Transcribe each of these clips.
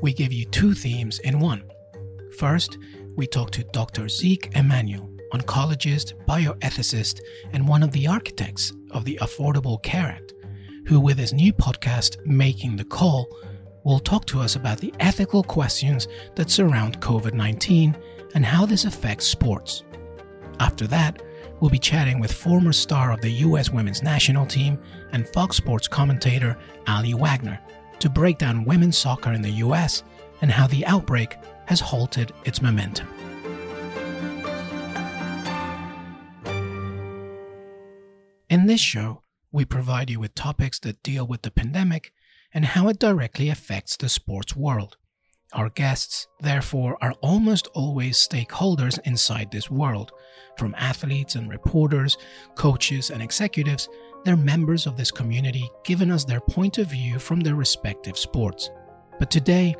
we give you two themes in one. First, we talk to Dr. Zeke Emanuel, oncologist, bioethicist, and one of the architects of the Affordable Care Act, who, with his new podcast, Making the Call, will talk to us about the ethical questions that surround COVID 19 and how this affects sports. After that, we'll be chatting with former star of the U.S. women's national team and Fox Sports commentator Aly Wagner to break down women's soccer in the U.S. and how the outbreak has halted its momentum. In this show, we provide you with topics that deal with the pandemic and how it directly affects the sports world. Our guests, therefore, are almost always stakeholders inside this world. From athletes and reporters, coaches and executives, they're members of this community giving us their point of view from their respective sports. But today,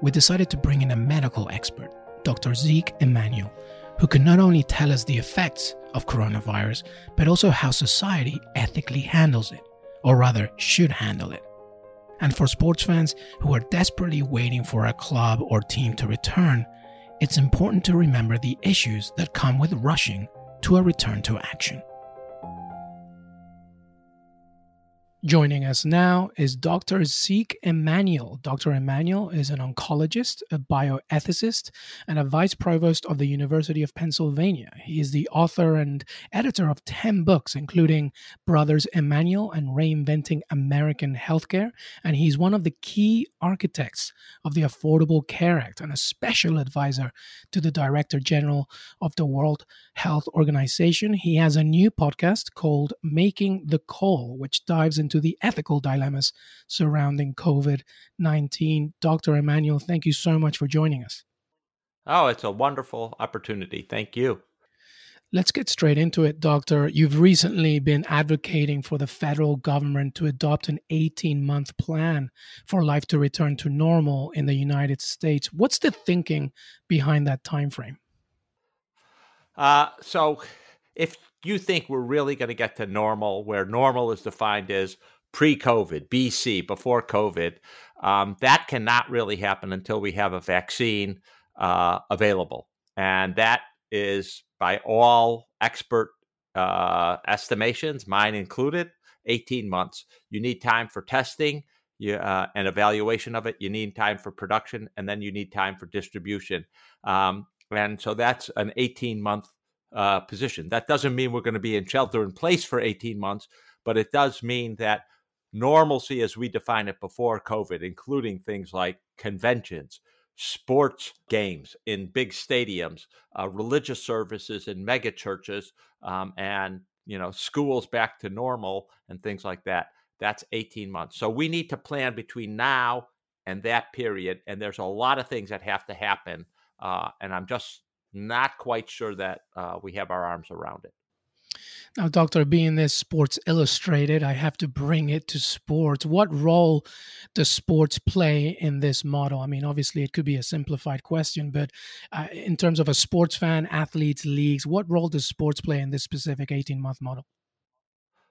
we decided to bring in a medical expert, Dr. Zeke Emanuel, who can not only tell us the effects of coronavirus, but also how society ethically handles it, or rather, should handle it. And for sports fans who are desperately waiting for a club or team to return, it's important to remember the issues that come with rushing to a return to action. Joining us now is Dr. Zeke Emanuel. Dr. Emanuel is an oncologist, a bioethicist, and a vice provost of the University of Pennsylvania. He is the author and editor of 10 books, including Brothers Emanuel and Reinventing American Healthcare, and he's one of the key architects of the Affordable Care Act and a special advisor to the Director General of the World Health Organization. He has a new podcast called Making the Call, which dives into the ethical dilemmas surrounding COVID 19. Dr. Emanuel, thank you so much for joining us. Oh, it's a wonderful opportunity. Thank you. Let's get straight into it, Doctor. You've recently been advocating for the federal government to adopt an 18 month plan for life to return to normal in the United States. What's the thinking behind that timeframe? Uh, so, if you think we're really going to get to normal, where normal is defined as pre COVID, BC, before COVID, um, that cannot really happen until we have a vaccine uh, available. And that is, by all expert uh, estimations, mine included, 18 months. You need time for testing you, uh, and evaluation of it. You need time for production, and then you need time for distribution. Um, and so that's an 18 month uh, position. That doesn't mean we're going to be in shelter in place for 18 months, but it does mean that normalcy as we define it before COVID, including things like conventions, sports games in big stadiums, uh, religious services in mega churches, um, and you know schools back to normal and things like that. That's 18 months. So we need to plan between now and that period, and there's a lot of things that have to happen. Uh, and I'm just not quite sure that uh, we have our arms around it. Now, Doctor, being this Sports Illustrated, I have to bring it to sports. What role does sports play in this model? I mean, obviously, it could be a simplified question, but uh, in terms of a sports fan, athletes, leagues, what role does sports play in this specific 18 month model?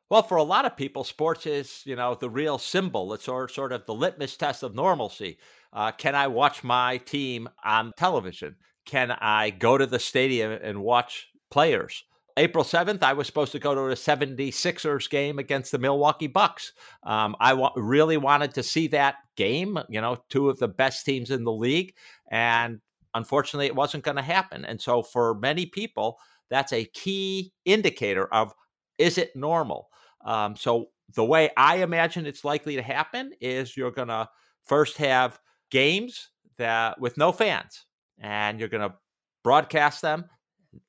Well, for a lot of people, sports is, you know, the real symbol. It's sort, sort of the litmus test of normalcy. Uh, can I watch my team on television? Can I go to the stadium and watch players? April 7th, I was supposed to go to a 76ers game against the Milwaukee Bucks. Um, I wa- really wanted to see that game, you know, two of the best teams in the league. And unfortunately, it wasn't going to happen. And so for many people, that's a key indicator of is it normal? Um, so the way I imagine it's likely to happen is you're going to first have games that with no fans and you're going to broadcast them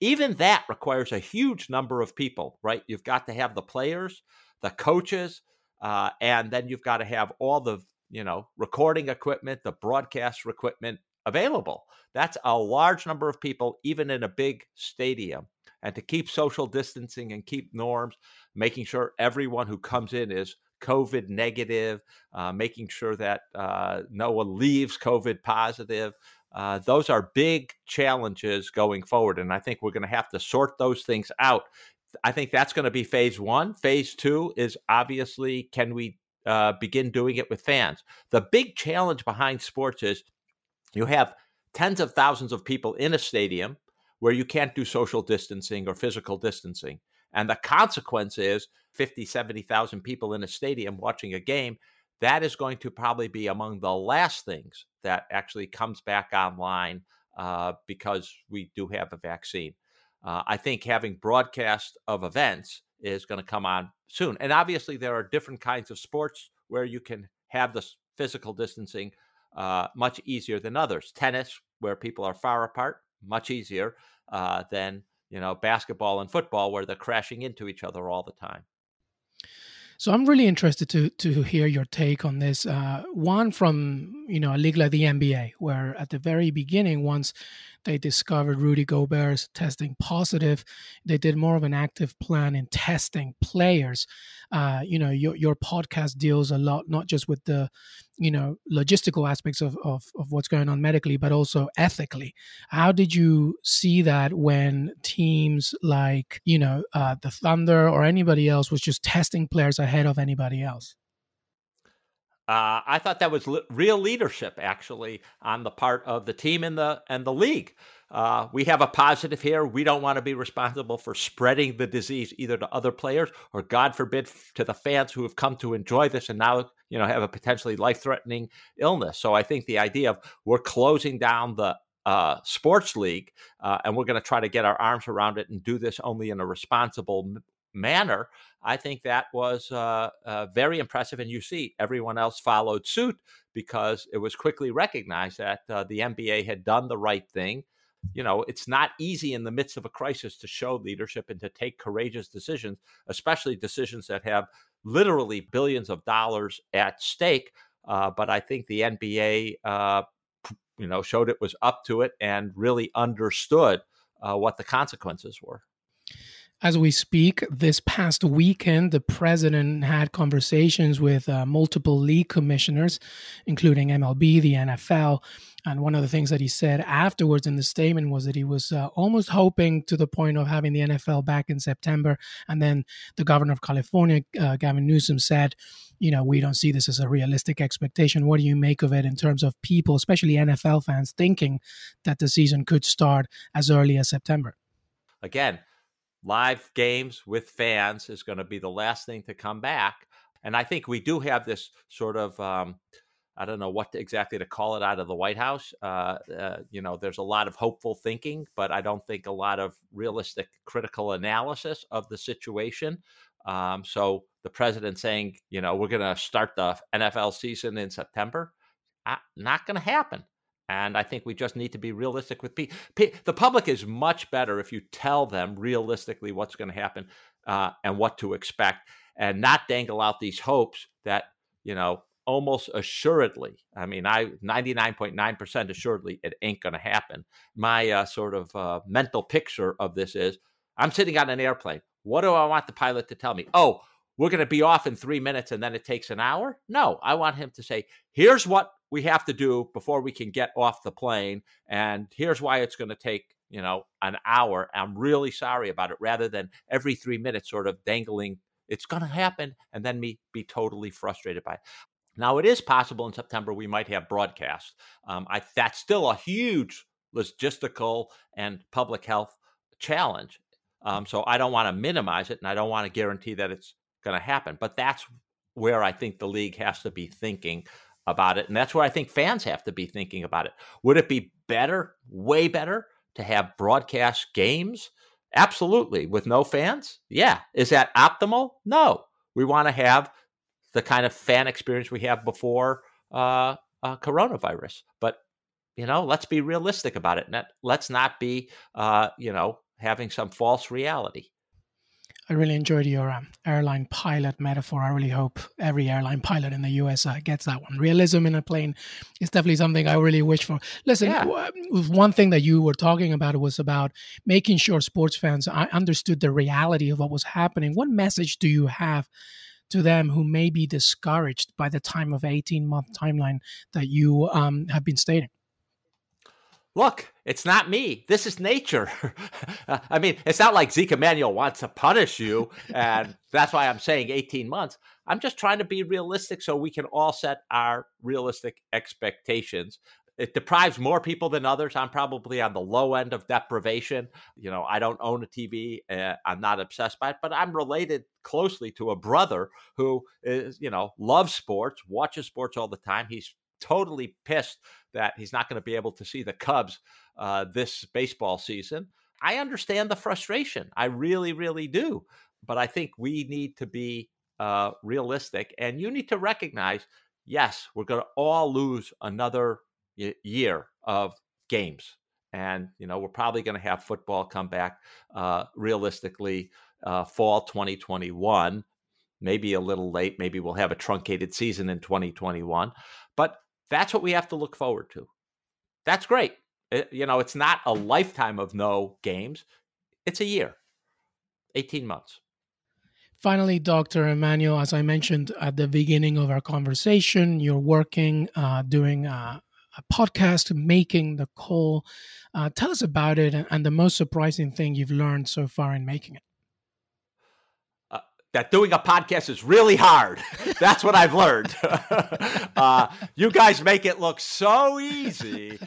even that requires a huge number of people, right? You've got to have the players, the coaches, uh, and then you've got to have all the you know recording equipment, the broadcast equipment available. That's a large number of people, even in a big stadium. And to keep social distancing and keep norms, making sure everyone who comes in is COVID negative, uh, making sure that uh, no one leaves COVID positive, uh, those are big challenges going forward. And I think we're going to have to sort those things out. I think that's going to be phase one. Phase two is obviously can we uh, begin doing it with fans? The big challenge behind sports is you have tens of thousands of people in a stadium where you can't do social distancing or physical distancing. And the consequence is 50, 70,000 people in a stadium watching a game that is going to probably be among the last things that actually comes back online uh, because we do have a vaccine. Uh, I think having broadcast of events is going to come on soon. And obviously, there are different kinds of sports where you can have the physical distancing uh, much easier than others. Tennis, where people are far apart, much easier uh, than you know basketball and football, where they're crashing into each other all the time. So I'm really interested to to hear your take on this. Uh, one from you know a league like the NBA, where at the very beginning, once they discovered Rudy Gobert testing positive. They did more of an active plan in testing players. Uh, you know, your your podcast deals a lot not just with the you know logistical aspects of, of of what's going on medically, but also ethically. How did you see that when teams like you know uh, the Thunder or anybody else was just testing players ahead of anybody else? Uh, I thought that was real leadership, actually, on the part of the team and the and the league. Uh, we have a positive here. We don't want to be responsible for spreading the disease either to other players or, God forbid, to the fans who have come to enjoy this and now you know have a potentially life-threatening illness. So I think the idea of we're closing down the uh, sports league uh, and we're going to try to get our arms around it and do this only in a responsible manner, I think that was uh, uh, very impressive. And you see, everyone else followed suit because it was quickly recognized that uh, the NBA had done the right thing. You know, it's not easy in the midst of a crisis to show leadership and to take courageous decisions, especially decisions that have literally billions of dollars at stake. Uh, but I think the NBA, uh, you know, showed it was up to it and really understood uh, what the consequences were as we speak, this past weekend, the president had conversations with uh, multiple league commissioners, including MLB, the NFL. And one of the things that he said afterwards in the statement was that he was uh, almost hoping to the point of having the NFL back in September. And then the governor of California, uh, Gavin Newsom, said, you know, we don't see this as a realistic expectation. What do you make of it in terms of people, especially NFL fans, thinking that the season could start as early as September? Again, live games with fans is going to be the last thing to come back. And I think we do have this sort of, um, I don't know what to, exactly to call it out of the White House. Uh, uh, you know, there's a lot of hopeful thinking, but I don't think a lot of realistic critical analysis of the situation. Um, so the president saying, you know, we're going to start the NFL season in September, uh, not going to happen. And I think we just need to be realistic with people. The public is much better if you tell them realistically what's going to happen uh, and what to expect, and not dangle out these hopes that you know almost assuredly. I mean, I 99.9% assuredly it ain't going to happen. My uh, sort of uh, mental picture of this is I'm sitting on an airplane. What do I want the pilot to tell me? Oh, we're going to be off in three minutes and then it takes an hour? No, I want him to say, here's what we have to do before we can get off the plane. And here's why it's going to take, you know, an hour. I'm really sorry about it rather than every three minutes sort of dangling, it's going to happen. And then me be totally frustrated by it. Now, it is possible in September we might have broadcast. Um, I, that's still a huge logistical and public health challenge. Um, so I don't want to minimize it and I don't want to guarantee that it's going to happen. But that's where I think the league has to be thinking about it. And that's where I think fans have to be thinking about it. Would it be better, way better, to have broadcast games? Absolutely. With no fans? Yeah. Is that optimal? No. We want to have the kind of fan experience we have before uh, uh, coronavirus. But, you know, let's be realistic about it. Let's not be, uh, you know, having some false reality. I really enjoyed your um, airline pilot metaphor. I really hope every airline pilot in the US uh, gets that one. Realism in a plane is definitely something I really wish for. Listen, yeah. one thing that you were talking about was about making sure sports fans understood the reality of what was happening. What message do you have to them who may be discouraged by the time of 18 month timeline that you um, have been stating? Look, it's not me. This is nature. I mean, it's not like Zeke Emanuel wants to punish you. And that's why I'm saying 18 months. I'm just trying to be realistic so we can all set our realistic expectations. It deprives more people than others. I'm probably on the low end of deprivation. You know, I don't own a TV. Uh, I'm not obsessed by it, but I'm related closely to a brother who is, you know, loves sports, watches sports all the time. He's totally pissed that he's not going to be able to see the Cubs uh, this baseball season. I understand the frustration. I really, really do. But I think we need to be uh, realistic and you need to recognize yes, we're going to all lose another y- year of games. And, you know, we're probably going to have football come back uh, realistically uh, fall 2021, maybe a little late. Maybe we'll have a truncated season in 2021. But that's what we have to look forward to. That's great. It, you know, it's not a lifetime of no games, it's a year, 18 months. Finally, Dr. Emanuel, as I mentioned at the beginning of our conversation, you're working, uh, doing a, a, podcast, making the call. Uh, tell us about it and the most surprising thing you've learned so far in making it that doing a podcast is really hard. That's what I've learned. uh, you guys make it look so easy.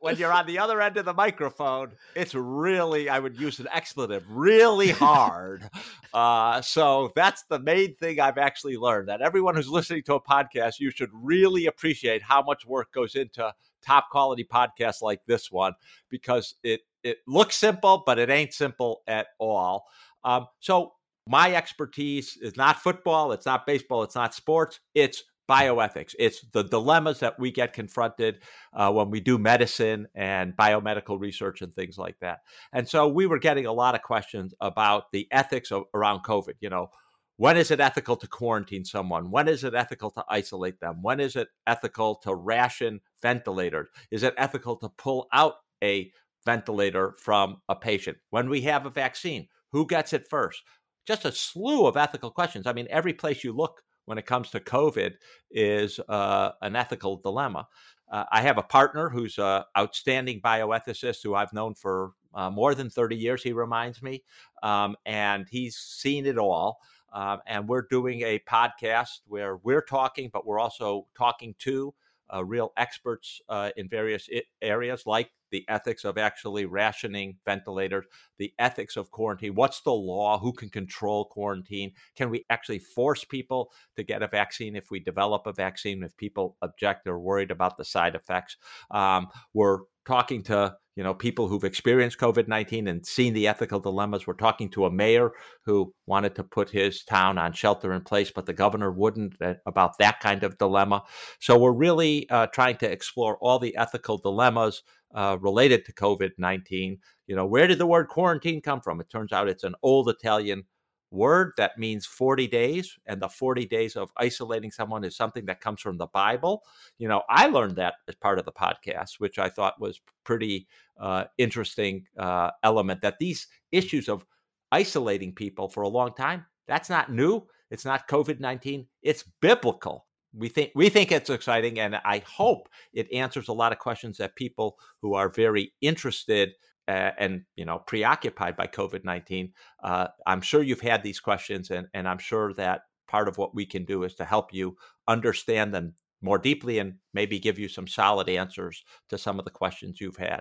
When you're on the other end of the microphone, it's really, I would use an expletive, really hard. Uh, so that's the main thing I've actually learned that everyone who's listening to a podcast, you should really appreciate how much work goes into top quality podcasts like this one because it, it looks simple, but it ain't simple at all. Um, so my expertise is not football, it's not baseball, it's not sports, it's bioethics. It's the dilemmas that we get confronted uh, when we do medicine and biomedical research and things like that. And so we were getting a lot of questions about the ethics of, around COVID. You know, when is it ethical to quarantine someone? When is it ethical to isolate them? When is it ethical to ration ventilators? Is it ethical to pull out a ventilator from a patient? When we have a vaccine, who gets it first? Just a slew of ethical questions. I mean, every place you look when it comes to COVID is uh, an ethical dilemma. Uh, I have a partner who's an outstanding bioethicist who I've known for uh, more than 30 years, he reminds me. Um, and he's seen it all. Um, and we're doing a podcast where we're talking, but we're also talking to uh, real experts uh, in various I- areas, like the ethics of actually rationing ventilators, the ethics of quarantine. What's the law? Who can control quarantine? Can we actually force people to get a vaccine if we develop a vaccine? If people object or worried about the side effects, um, we're talking to you know people who've experienced covid-19 and seen the ethical dilemmas. We're talking to a mayor who wanted to put his town on shelter in place but the governor wouldn't uh, about that kind of dilemma. So we're really uh, trying to explore all the ethical dilemmas uh, related to covid-19 you know where did the word quarantine come from? It turns out it's an old italian word that means 40 days and the 40 days of isolating someone is something that comes from the bible you know i learned that as part of the podcast which i thought was pretty uh, interesting uh, element that these issues of isolating people for a long time. That's not new. It's not COVID 19. It's biblical. We think we think it's exciting, and I hope it answers a lot of questions that people who are very interested and you know preoccupied by COVID nineteen. Uh, I'm sure you've had these questions, and and I'm sure that part of what we can do is to help you understand them more deeply and maybe give you some solid answers to some of the questions you've had.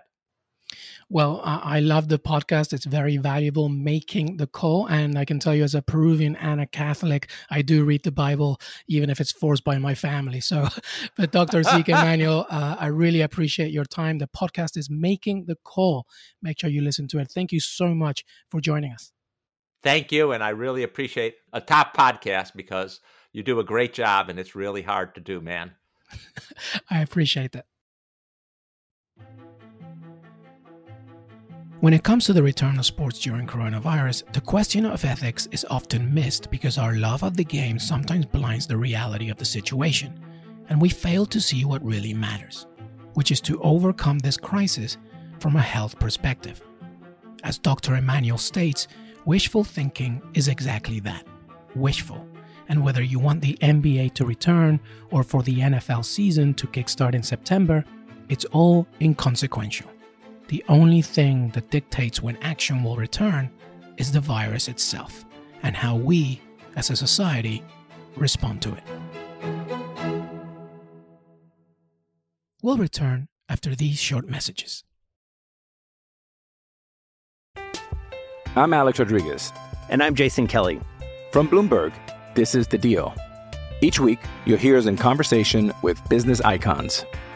Well, I love the podcast. It's very valuable making the call. And I can tell you, as a Peruvian and a Catholic, I do read the Bible, even if it's forced by my family. So, but Dr. Zeke Emanuel, uh, I really appreciate your time. The podcast is Making the Call. Make sure you listen to it. Thank you so much for joining us. Thank you. And I really appreciate a top podcast because you do a great job and it's really hard to do, man. I appreciate that. When it comes to the return of sports during coronavirus, the question of ethics is often missed because our love of the game sometimes blinds the reality of the situation, and we fail to see what really matters, which is to overcome this crisis from a health perspective. As Dr. Emanuel states, wishful thinking is exactly that wishful. And whether you want the NBA to return or for the NFL season to kickstart in September, it's all inconsequential. The only thing that dictates when action will return is the virus itself and how we, as a society, respond to it. We'll return after these short messages. I'm Alex Rodriguez. And I'm Jason Kelly. From Bloomberg, this is The Deal. Each week, you'll hear us in conversation with business icons.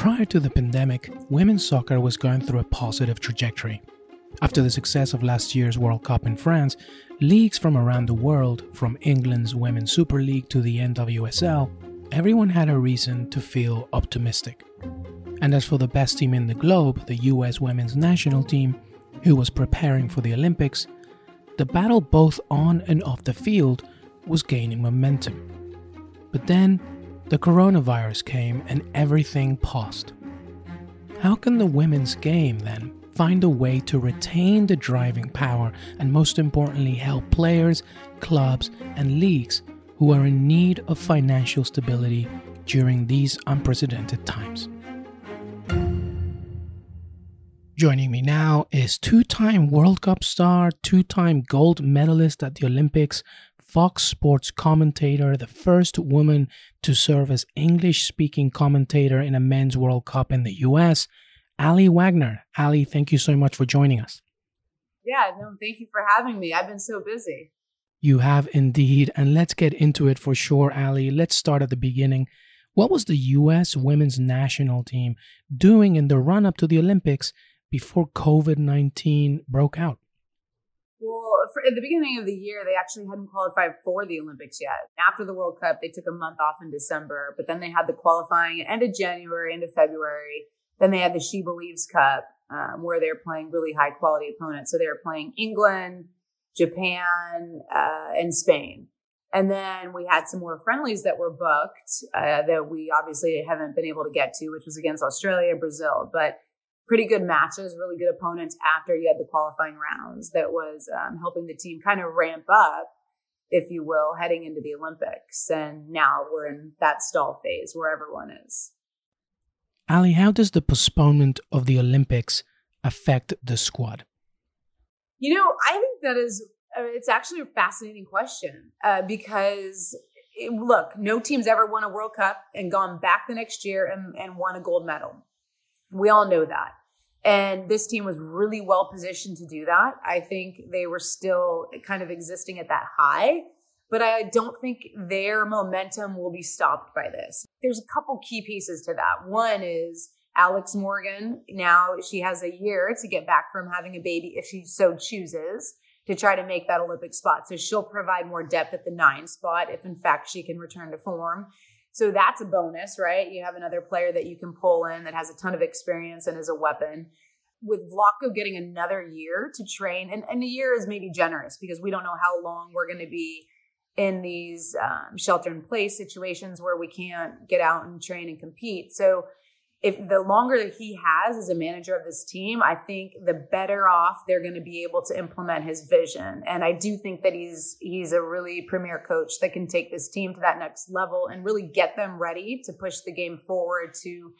Prior to the pandemic, women's soccer was going through a positive trajectory. After the success of last year's World Cup in France, leagues from around the world, from England's Women's Super League to the NWSL, everyone had a reason to feel optimistic. And as for the best team in the globe, the US women's national team, who was preparing for the Olympics, the battle both on and off the field was gaining momentum. But then, the coronavirus came and everything paused. How can the women's game then find a way to retain the driving power and, most importantly, help players, clubs, and leagues who are in need of financial stability during these unprecedented times? Joining me now is two time World Cup star, two time gold medalist at the Olympics, Fox Sports commentator, the first woman to serve as English speaking commentator in a men's World Cup in the US, Aly Wagner. Aly, thank you so much for joining us. Yeah, no, thank you for having me. I've been so busy. You have indeed. And let's get into it for sure, Aly. Let's start at the beginning. What was the US women's national team doing in the run up to the Olympics before COVID 19 broke out? For, at the beginning of the year, they actually hadn't qualified for the Olympics yet. After the World Cup, they took a month off in December, but then they had the qualifying end of January, end of February. Then they had the She Believes Cup, um, where they're playing really high quality opponents. So they were playing England, Japan, uh, and Spain. And then we had some more friendlies that were booked uh, that we obviously haven't been able to get to, which was against Australia, Brazil. But pretty good matches, really good opponents after you had the qualifying rounds that was um, helping the team kind of ramp up, if you will, heading into the Olympics. And now we're in that stall phase where everyone is. Aly, how does the postponement of the Olympics affect the squad? You know, I think that is, uh, it's actually a fascinating question uh, because it, look, no team's ever won a World Cup and gone back the next year and, and won a gold medal. We all know that. And this team was really well positioned to do that. I think they were still kind of existing at that high, but I don't think their momentum will be stopped by this. There's a couple key pieces to that. One is Alex Morgan. Now she has a year to get back from having a baby if she so chooses to try to make that Olympic spot. So she'll provide more depth at the nine spot if, in fact, she can return to form. So that's a bonus, right? You have another player that you can pull in that has a ton of experience and is a weapon. With Vlatko getting another year to train, and, and a year is maybe generous because we don't know how long we're going to be in these um, shelter in place situations where we can't get out and train and compete. So if the longer that he has as a manager of this team, I think the better off they're going to be able to implement his vision. And I do think that he's he's a really premier coach that can take this team to that next level and really get them ready to push the game forward to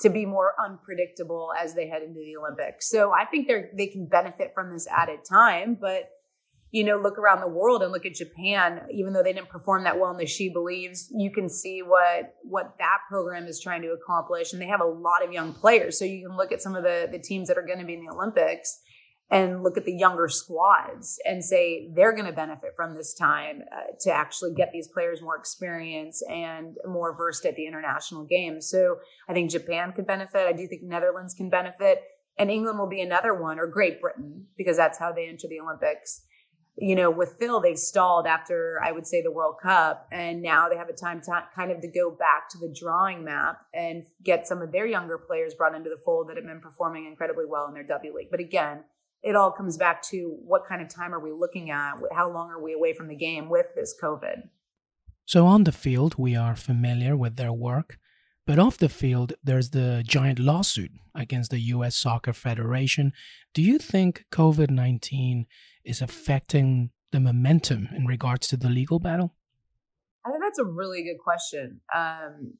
to be more unpredictable as they head into the Olympics. So I think they're they can benefit from this added time, but you know, look around the world and look at Japan, even though they didn't perform that well in the She Believes, you can see what what that program is trying to accomplish. And they have a lot of young players. So you can look at some of the, the teams that are going to be in the Olympics and look at the younger squads and say they're going to benefit from this time uh, to actually get these players more experience and more versed at the international games. So I think Japan could benefit. I do think Netherlands can benefit. And England will be another one, or Great Britain, because that's how they enter the Olympics you know, with Phil, they've stalled after I would say the World Cup, and now they have a time to kind of to go back to the drawing map and get some of their younger players brought into the fold that have been performing incredibly well in their W League. But again, it all comes back to what kind of time are we looking at? How long are we away from the game with this COVID? So on the field, we are familiar with their work. But off the field, there's the giant lawsuit against the U.S. Soccer Federation. Do you think COVID 19 is affecting the momentum in regards to the legal battle? I think that's a really good question. Um,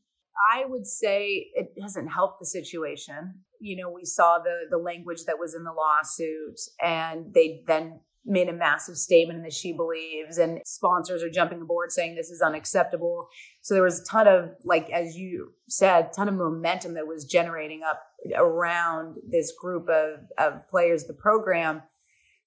I would say it hasn't helped the situation. You know, we saw the the language that was in the lawsuit, and they then made a massive statement in the She Believes, and sponsors are jumping aboard saying this is unacceptable. So there was a ton of, like as you said, ton of momentum that was generating up around this group of of players, the program.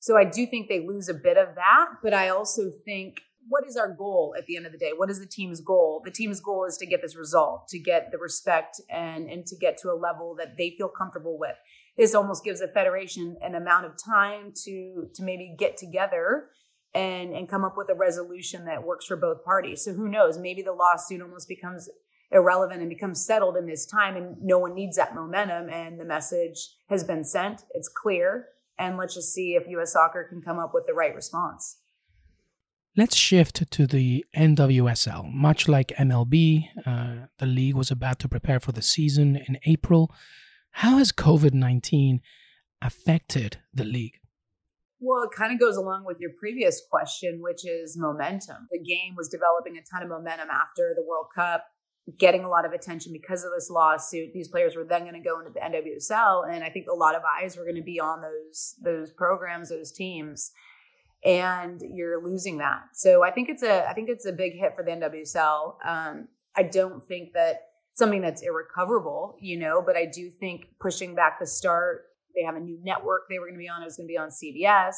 So I do think they lose a bit of that, but I also think what is our goal at the end of the day? What is the team's goal? The team's goal is to get this result, to get the respect and and to get to a level that they feel comfortable with. This almost gives the federation an amount of time to to maybe get together and and come up with a resolution that works for both parties. So who knows? Maybe the lawsuit almost becomes irrelevant and becomes settled in this time and no one needs that momentum and the message has been sent. It's clear and let's just see if US Soccer can come up with the right response. Let's shift to the NWSL. Much like MLB, uh, the league was about to prepare for the season in April. How has COVID 19 affected the league? Well, it kind of goes along with your previous question, which is momentum. The game was developing a ton of momentum after the World Cup getting a lot of attention because of this lawsuit. These players were then going to go into the NWSL, and I think a lot of eyes were going to be on those those programs, those teams, and you're losing that. So I think it's a I think it's a big hit for the NWSL. Um, I don't think that something that's irrecoverable, you know, but I do think pushing back the start. They have a new network they were going to be on. It was going to be on CBS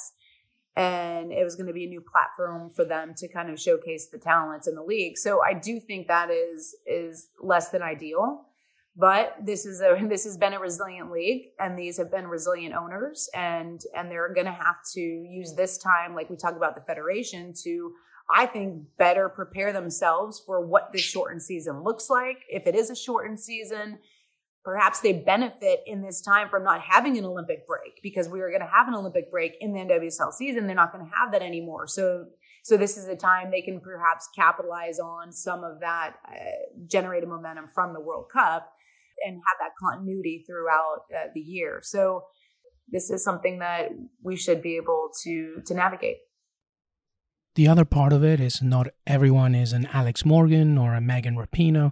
and it was going to be a new platform for them to kind of showcase the talents in the league. So I do think that is is less than ideal. But this is a this has been a resilient league, and these have been resilient owners, and and they're going to have to use this time, like we talk about the federation, to I think better prepare themselves for what this shortened season looks like. If it is a shortened season, perhaps they benefit in this time from not having an Olympic break because we are going to have an Olympic break in the NWSL season. They're not going to have that anymore. So, so this is a time they can perhaps capitalize on some of that uh, generated momentum from the World Cup and have that continuity throughout uh, the year. So, this is something that we should be able to to navigate. The other part of it is not everyone is an Alex Morgan or a Megan Rapinoe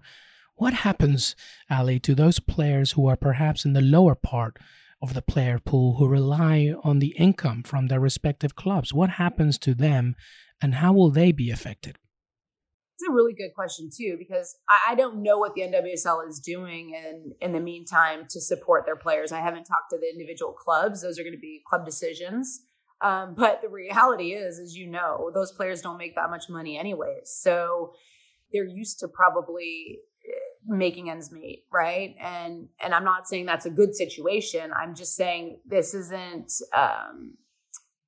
what happens, Aly, to those players who are perhaps in the lower part of the player pool who rely on the income from their respective clubs? What happens to them and how will they be affected? It's a really good question too, because I, don't know what the NWSL is doing in in the meantime to support their players. I haven't talked to the individual clubs; those are going to be club decisions. Um, but the reality is, as you know, those players don't make that much money anyways. So they're used to probably making ends meet right and and i'm not saying that's a good situation i'm just saying this isn't um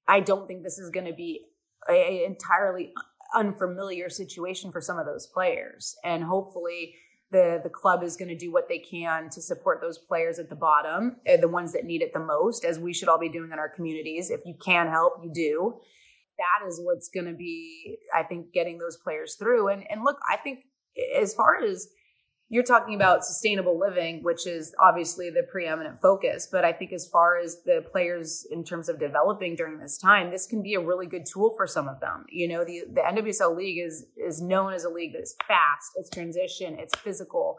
I don't think this is going to be a, entirely unfamiliar situation for some of those players. And hopefully, the the club is going to do what they can to support those players at the bottom, eh, the ones that need it the most, as we should all be doing in our communities. If you can help, you do. That is what's going to be, I think, getting those players through. And and look, I think as far as you're talking about sustainable living, which is obviously the preeminent focus. But I think as far as the players in terms of developing during this time, this can be a really good tool for some of them. You know, the, the NWSL league is is known as a league that is fast, it's transition, it's physical.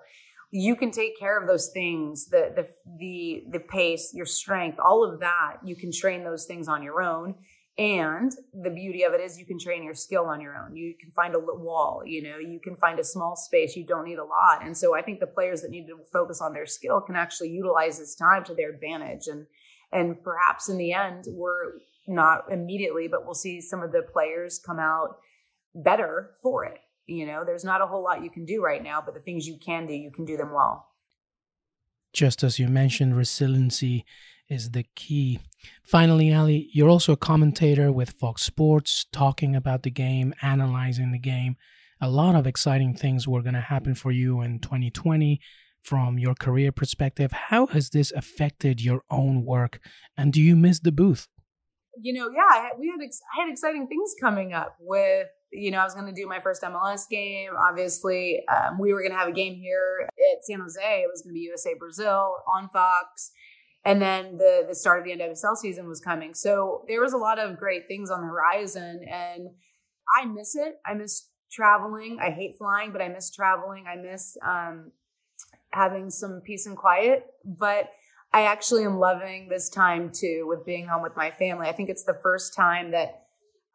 You can take care of those things, the the the the pace, your strength, all of that. You can train those things on your own and the beauty of it is you can train your skill on your own. You can find a wall, you know, you can find a small space. You don't need a lot. And so I think the players that need to focus on their skill can actually utilize this time to their advantage. And and perhaps in the end, we're not immediately, but we'll see some of the players come out better for it. You know, there's not a whole lot you can do right now, but the things you can do, you can do them well. Just as you mentioned, resiliency is the key. Finally, Aly, you're also a commentator with Fox Sports, talking about the game, analyzing the game. A lot of exciting things were going to happen for you in 2020 from your career perspective. How has this affected your own work? And do you miss the booth? You know, yeah, we had ex- I had exciting things coming up with you know, I was going to do my first MLS game. Obviously, um, we were going to have a game here at San Jose. It was going to be USA Brazil on Fox and then the the start of the NWSL season was coming. So there was a lot of great things on the horizon, and I miss it. I miss traveling. I hate flying, but I miss traveling. I miss um, having some peace and quiet. But I actually am loving this time too with being home with my family. I think it's the first time that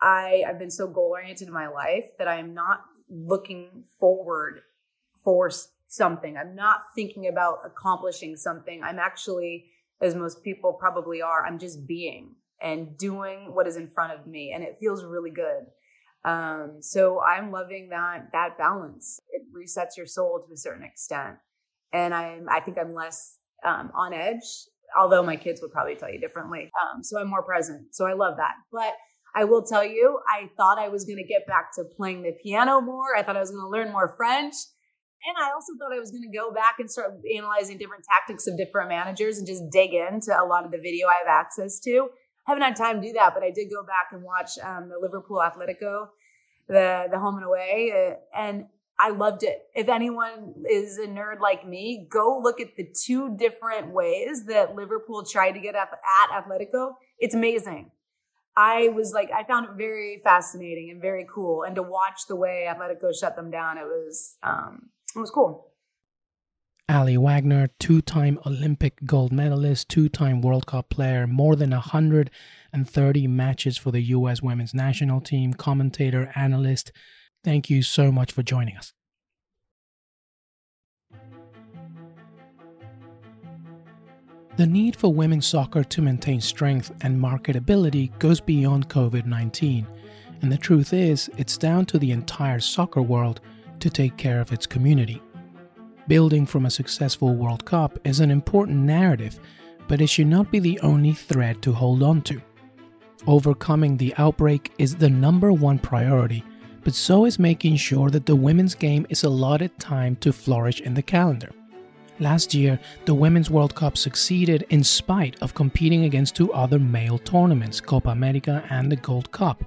I I've been so goal oriented in my life that I am not looking forward for something. I'm not thinking about accomplishing something. I'm actually as most people probably are. I'm just being and doing what is in front of me, and it feels really good. Um, so I'm loving that that balance. It resets your soul to a certain extent, and I'm I think I'm less um, on edge. Although my kids would probably tell you differently. Um, so I'm more present. So I love that. But I will tell you, I thought I was going to get back to playing the piano more. I thought I was going to learn more French. And I also thought I was going to go back and start analyzing different tactics of different managers and just dig into a lot of the video I have access to. I haven't had time to do that, but I did go back and watch um, the Liverpool Atletico, the the home and away, uh, and I loved it. If anyone is a nerd like me, go look at the two different ways that Liverpool tried to get up at Atletico. It's amazing. I was like, I found it very fascinating and very cool. And to watch the way Atletico shut them down, it was um, it was cool. Aly Wagner, two time Olympic gold medalist, two time World Cup player, more than 130 matches for the U.S. women's national team, commentator, analyst. Thank you so much for joining us. The need for women's soccer to maintain strength and marketability goes beyond COVID 19, and the truth is, it's down to the entire soccer world to take care of its community. Building from a successful World Cup is an important narrative, but it should not be the only thread to hold on to. Overcoming the outbreak is the number one priority, but so is making sure that the women's game is allotted time to flourish in the calendar. Last year, the Women's World Cup succeeded in spite of competing against two other male tournaments, Copa America and the Gold Cup,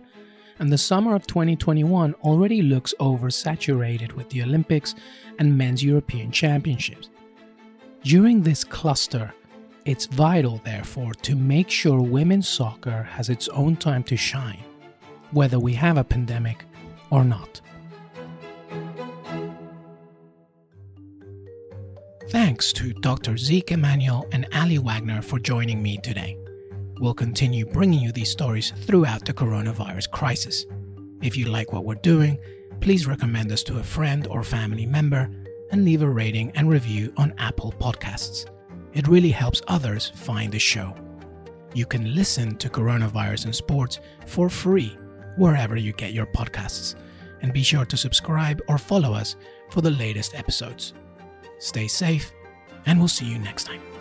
and the summer of 2021 already looks oversaturated with the Olympics and men's European Championships. During this cluster, it's vital, therefore, to make sure women's soccer has its own time to shine, whether we have a pandemic or not. Thanks to Dr. Zeke Emanuel and Aly Wagner for joining me today. We'll continue bringing you these stories throughout the coronavirus crisis. If you like what we're doing, please recommend us to a friend or family member and leave a rating and review on Apple Podcasts. It really helps others find the show. You can listen to Coronavirus and Sports for free wherever you get your podcasts. And be sure to subscribe or follow us for the latest episodes. Stay safe, and we'll see you next time.